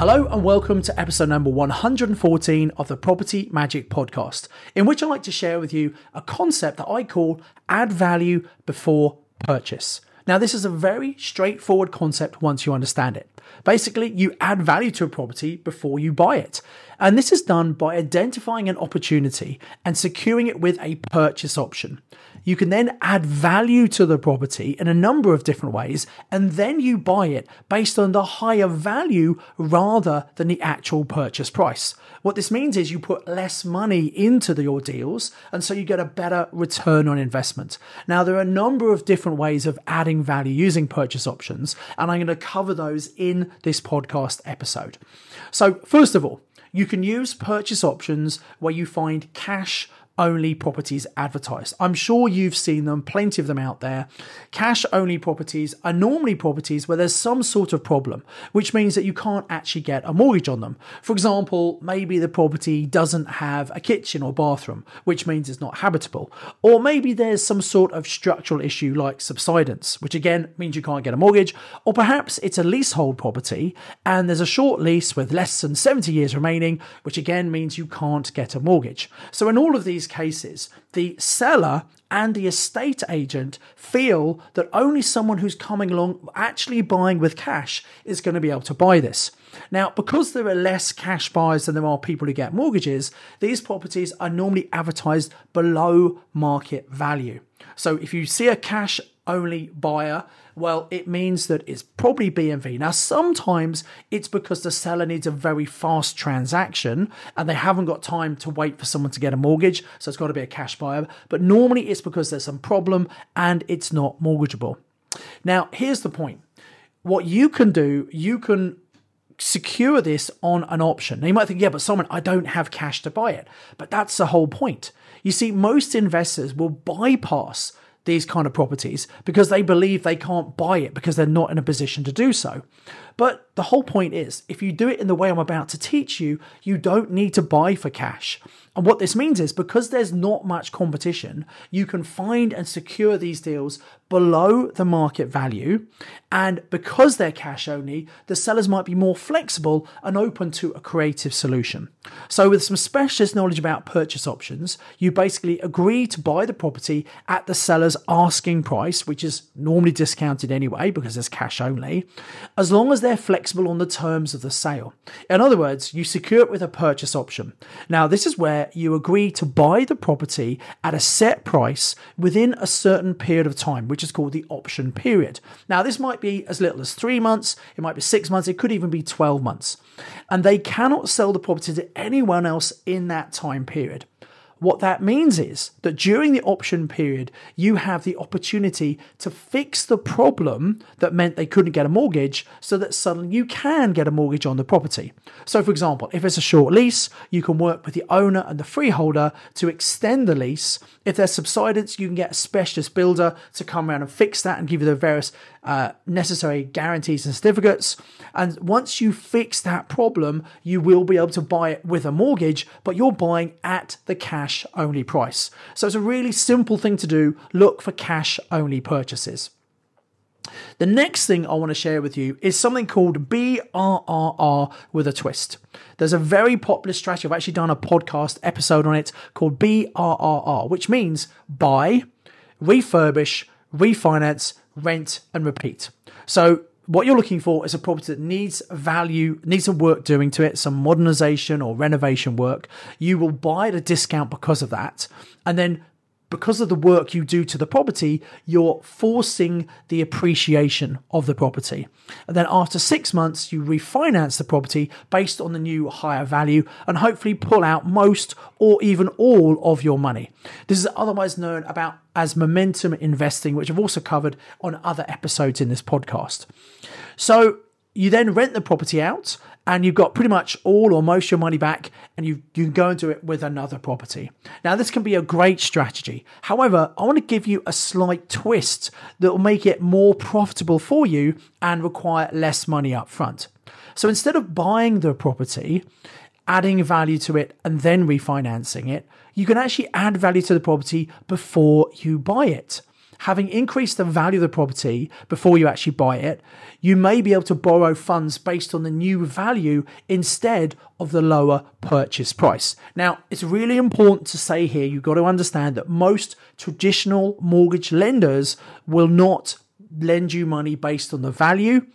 Hello and welcome to episode number 114 of the Property Magic Podcast, in which I like to share with you a concept that I call add value before purchase. Now, this is a very straightforward concept once you understand it. Basically, you add value to a property before you buy it. And this is done by identifying an opportunity and securing it with a purchase option. You can then add value to the property in a number of different ways, and then you buy it based on the higher value rather than the actual purchase price. What this means is you put less money into the, your deals, and so you get a better return on investment. Now, there are a number of different ways of adding value using purchase options, and I'm going to cover those in this podcast episode. So, first of all, you can use purchase options where you find cash only properties advertised. I'm sure you've seen them, plenty of them out there. Cash only properties are normally properties where there's some sort of problem, which means that you can't actually get a mortgage on them. For example, maybe the property doesn't have a kitchen or bathroom, which means it's not habitable. Or maybe there's some sort of structural issue like subsidence, which again means you can't get a mortgage. Or perhaps it's a leasehold property and there's a short lease with less than 70 years remaining, which again means you can't get a mortgage. So in all of these cases, the seller and the estate agent feel that only someone who's coming along actually buying with cash is going to be able to buy this. Now, because there are less cash buyers than there are people who get mortgages, these properties are normally advertised below market value. So if you see a cash only buyer well, it means that it's probably BMV. Now, sometimes it's because the seller needs a very fast transaction and they haven't got time to wait for someone to get a mortgage, so it's got to be a cash buyer. But normally it's because there's some problem and it's not mortgageable. Now, here's the point. What you can do, you can secure this on an option. Now you might think, yeah, but someone, I don't have cash to buy it. But that's the whole point. You see, most investors will bypass these kind of properties because they believe they can't buy it because they're not in a position to do so. But the whole point is if you do it in the way I'm about to teach you, you don't need to buy for cash. And what this means is because there's not much competition, you can find and secure these deals below the market value. And because they're cash only, the sellers might be more flexible and open to a creative solution. So, with some specialist knowledge about purchase options, you basically agree to buy the property at the seller's asking price, which is normally discounted anyway because it's cash only, as long as they're flexible on the terms of the sale. In other words, you secure it with a purchase option. Now, this is where you agree to buy the property at a set price within a certain period of time, which is called the option period. Now, this might be as little as three months, it might be six months, it could even be 12 months. And they cannot sell the property to anyone else in that time period. What that means is that during the option period, you have the opportunity to fix the problem that meant they couldn't get a mortgage so that suddenly you can get a mortgage on the property. So, for example, if it's a short lease, you can work with the owner and the freeholder to extend the lease. If there's subsidence, you can get a specialist builder to come around and fix that and give you the various uh, necessary guarantees and certificates. And once you fix that problem, you will be able to buy it with a mortgage, but you're buying at the cash only price. So it's a really simple thing to do. Look for cash only purchases. The next thing I want to share with you is something called BRRR with a twist. There's a very popular strategy. I've actually done a podcast episode on it called BRRR, which means buy, refurbish, refinance, rent, and repeat. So what you're looking for is a property that needs value, needs some work doing to it, some modernization or renovation work. You will buy at a discount because of that. And then because of the work you do to the property, you're forcing the appreciation of the property. And then after six months, you refinance the property based on the new higher value and hopefully pull out most or even all of your money. This is otherwise known about as momentum investing, which I've also covered on other episodes in this podcast. So you then rent the property out and you've got pretty much all or most of your money back and you, you can go into it with another property. Now, this can be a great strategy. However, I want to give you a slight twist that will make it more profitable for you and require less money up front. So instead of buying the property, adding value to it, and then refinancing it, you can actually add value to the property before you buy it having increased the value of the property before you actually buy it, you may be able to borrow funds based on the new value instead of the lower purchase price. Now, it's really important to say here you've got to understand that most traditional mortgage lenders will not lend you money based on the value.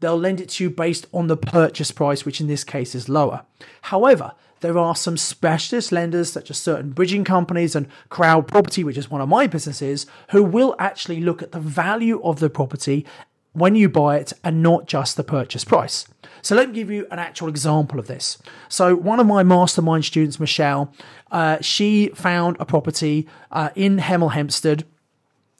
They'll lend it to you based on the purchase price, which in this case is lower. However, there are some specialist lenders, such as certain bridging companies and Crowd Property, which is one of my businesses, who will actually look at the value of the property when you buy it and not just the purchase price. So let me give you an actual example of this. So one of my mastermind students, Michelle, uh, she found a property uh, in Hemel Hempstead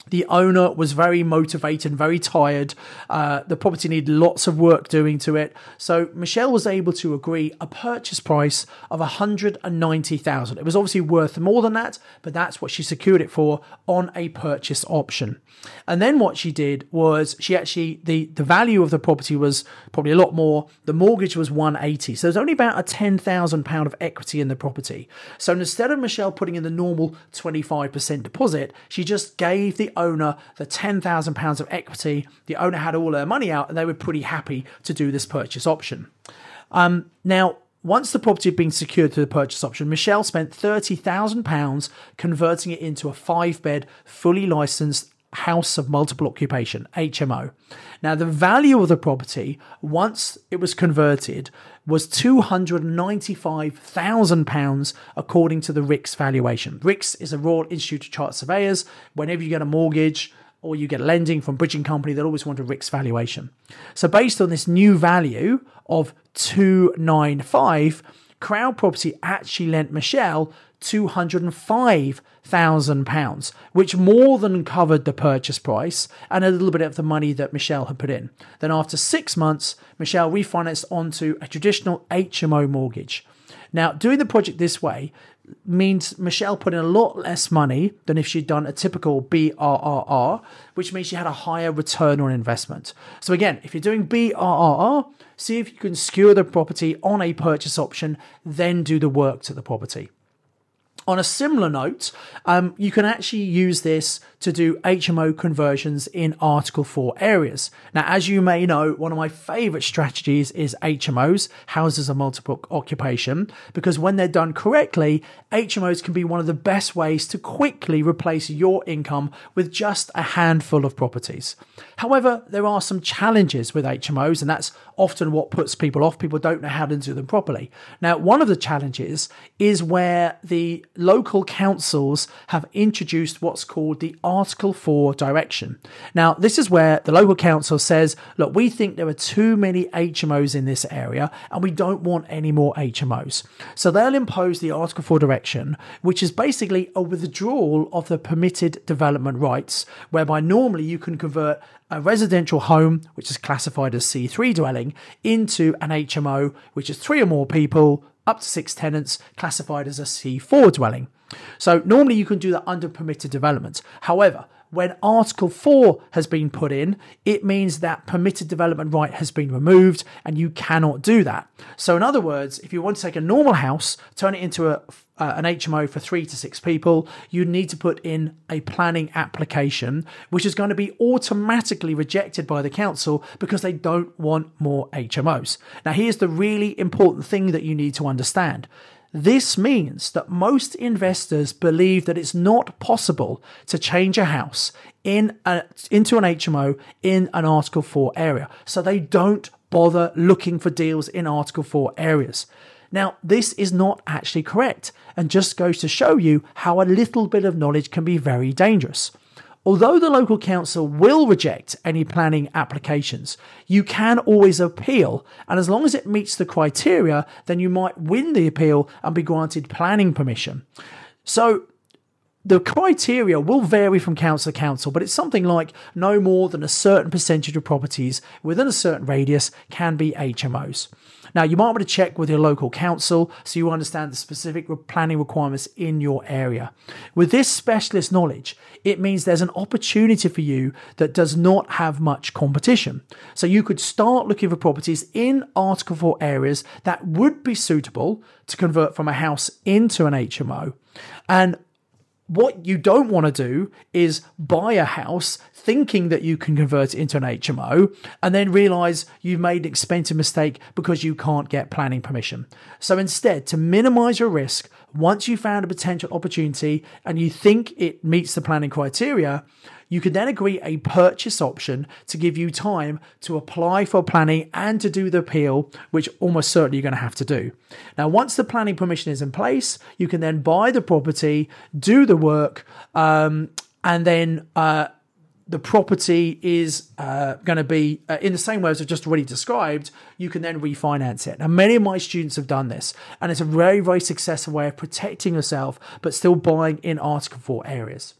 the owner was very motivated, very tired. Uh, the property needed lots of work doing to it. So Michelle was able to agree a purchase price of 190,000. It was obviously worth more than that, but that's what she secured it for on a purchase option. And then what she did was she actually the the value of the property was probably a lot more. The mortgage was 180. So there's only about a 10,000 pound of equity in the property. So instead of Michelle putting in the normal 25% deposit, she just gave the owner the £10,000 of equity. The owner had all their money out and they were pretty happy to do this purchase option. Um, now, once the property had been secured through the purchase option, Michelle spent £30,000 converting it into a five bed, fully licensed house of multiple occupation, HMO. Now, the value of the property, once it was converted, was £295,000 according to the RICS valuation. RICS is a Royal Institute of Chartered Surveyors. Whenever you get a mortgage, or you get lending from bridging company, they'll always want a RICS valuation. So based on this new value of 295, Crowd Property actually lent Michelle £205,000, which more than covered the purchase price and a little bit of the money that Michelle had put in. Then, after six months, Michelle refinanced onto a traditional HMO mortgage. Now, doing the project this way means Michelle put in a lot less money than if she'd done a typical BRRR, which means she had a higher return on investment. So again, if you're doing BRRR, see if you can secure the property on a purchase option, then do the work to the property. On a similar note, um, you can actually use this to do HMO conversions in Article 4 areas. Now, as you may know, one of my favorite strategies is HMOs, houses of multiple occupation, because when they're done correctly, HMOs can be one of the best ways to quickly replace your income with just a handful of properties. However, there are some challenges with HMOs, and that's often what puts people off. People don't know how to do them properly. Now, one of the challenges is where the local councils have introduced what's called the Article 4 direction. Now, this is where the local council says, look, we think there are too many HMOs in this area and we don't want any more HMOs. So they'll impose the Article 4 direction, which is basically a withdrawal of the permitted development rights, whereby normally you can convert a residential home, which is classified as C3 dwelling, into an HMO, which is three or more people up to six tenants classified as a C4 dwelling. So normally you can do that under permitted development. However, when Article 4 has been put in, it means that permitted development right has been removed and you cannot do that. So, in other words, if you want to take a normal house, turn it into a, uh, an HMO for three to six people, you need to put in a planning application, which is going to be automatically rejected by the council because they don't want more HMOs. Now, here's the really important thing that you need to understand this means that most investors believe that it's not possible to change a house in a, into an HMO in an Article 4 area. So they don't bother looking for deals in Article 4 areas. Now, this is not actually correct and just goes to show you how a little bit of knowledge can be very dangerous. Although the local council will reject any planning applications, you can always appeal, and as long as it meets the criteria, then you might win the appeal and be granted planning permission. So, the criteria will vary from council to council, but it's something like no more than a certain percentage of properties within a certain radius can be HMOs. Now, you might want to check with your local council so you understand the specific planning requirements in your area. With this specialist knowledge, it means there's an opportunity for you that does not have much competition. So you could start looking for properties in Article 4 areas that would be suitable to convert from a house into an HMO. And what you don't want to do is buy a house thinking that you can convert it into an HMO and then realize you've made an expensive mistake because you can't get planning permission. So instead, to minimize your risk, once you found a potential opportunity and you think it meets the planning criteria, you can then agree a purchase option to give you time to apply for planning and to do the appeal, which almost certainly you're going to have to do. Now, once the planning permission is in place, you can then buy the property, do the work, um, and then uh, the property is uh, going to be uh, in the same way as I've just already described, you can then refinance it. Now, many of my students have done this, and it's a very, very successful way of protecting yourself, but still buying in Article 4 areas.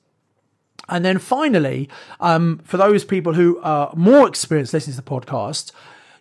And then finally, um, for those people who are more experienced listening to the podcast,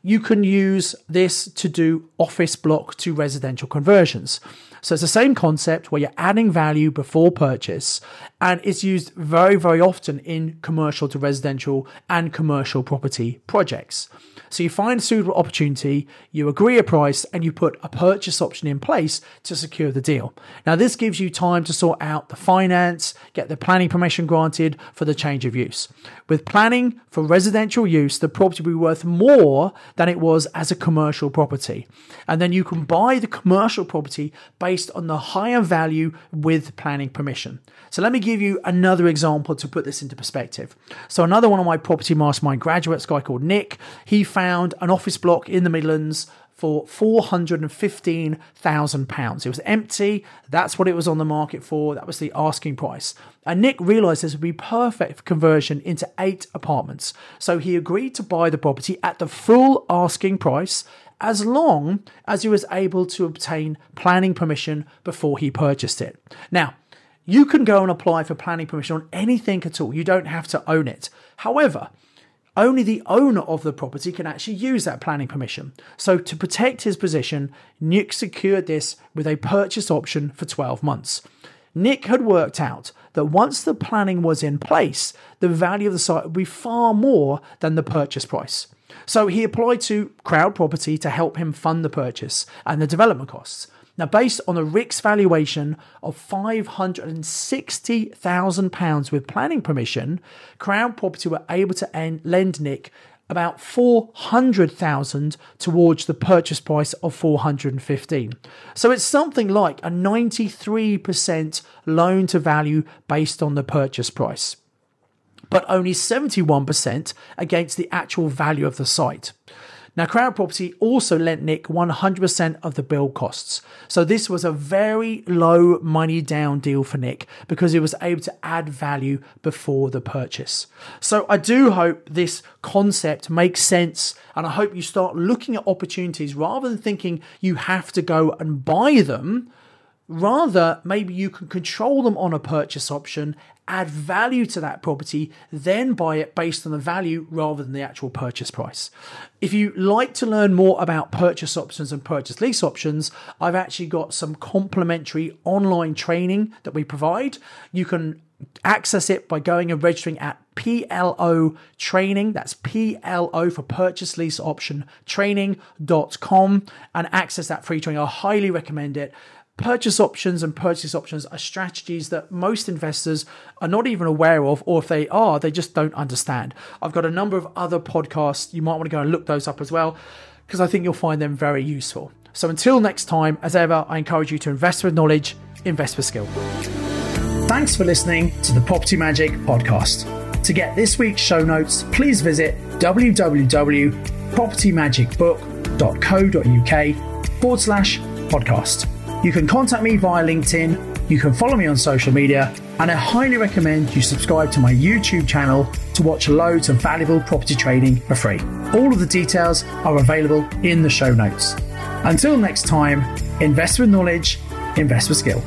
you can use this to do office block to residential conversions. So it's the same concept where you're adding value before purchase, and it's used very, very often in commercial to residential and commercial property projects. So you find a suitable opportunity, you agree a price, and you put a purchase option in place to secure the deal. Now, this gives you time to sort out the finance, get the planning permission granted for the change of use. With planning for residential use, the property will be worth more than it was as a commercial property. And then you can buy the commercial property based on the higher value with planning permission. So let me give you another example to put this into perspective. So another one of my property mastermind graduates, guy called Nick, he found an office block in the Midlands for £415,000. It was empty. That's what it was on the market for. That was the asking price. And Nick realized this would be perfect for conversion into eight apartments. So he agreed to buy the property at the full asking price as long as he was able to obtain planning permission before he purchased it. Now, you can go and apply for planning permission on anything at all. You don't have to own it. However, only the owner of the property can actually use that planning permission. So, to protect his position, Nick secured this with a purchase option for 12 months. Nick had worked out that once the planning was in place, the value of the site would be far more than the purchase price. So he applied to Crowd Property to help him fund the purchase and the development costs. Now, based on a RICS valuation of £560,000 with planning permission, Crowd Property were able to end, lend Nick about 400,000 towards the purchase price of 415. So it's something like a 93% loan to value based on the purchase price, but only 71% against the actual value of the site. Now, Crowd Property also lent Nick 100% of the build costs. So this was a very low money down deal for Nick because he was able to add value before the purchase. So I do hope this concept makes sense and I hope you start looking at opportunities rather than thinking you have to go and buy them Rather, maybe you can control them on a purchase option, add value to that property, then buy it based on the value rather than the actual purchase price. If you like to learn more about purchase options and purchase lease options, I've actually got some complimentary online training that we provide. You can access it by going and registering at PLO training. That's PLO for purchase lease option training.com and access that free training. I highly recommend it. Purchase options and purchase options are strategies that most investors are not even aware of, or if they are, they just don't understand. I've got a number of other podcasts. You might want to go and look those up as well, because I think you'll find them very useful. So until next time, as ever, I encourage you to invest with knowledge, invest with skill. Thanks for listening to the Property Magic podcast. To get this week's show notes, please visit www.propertymagicbook.co.uk forward slash podcast. You can contact me via LinkedIn, you can follow me on social media, and I highly recommend you subscribe to my YouTube channel to watch loads of valuable property trading for free. All of the details are available in the show notes. Until next time, invest with knowledge, invest with skill.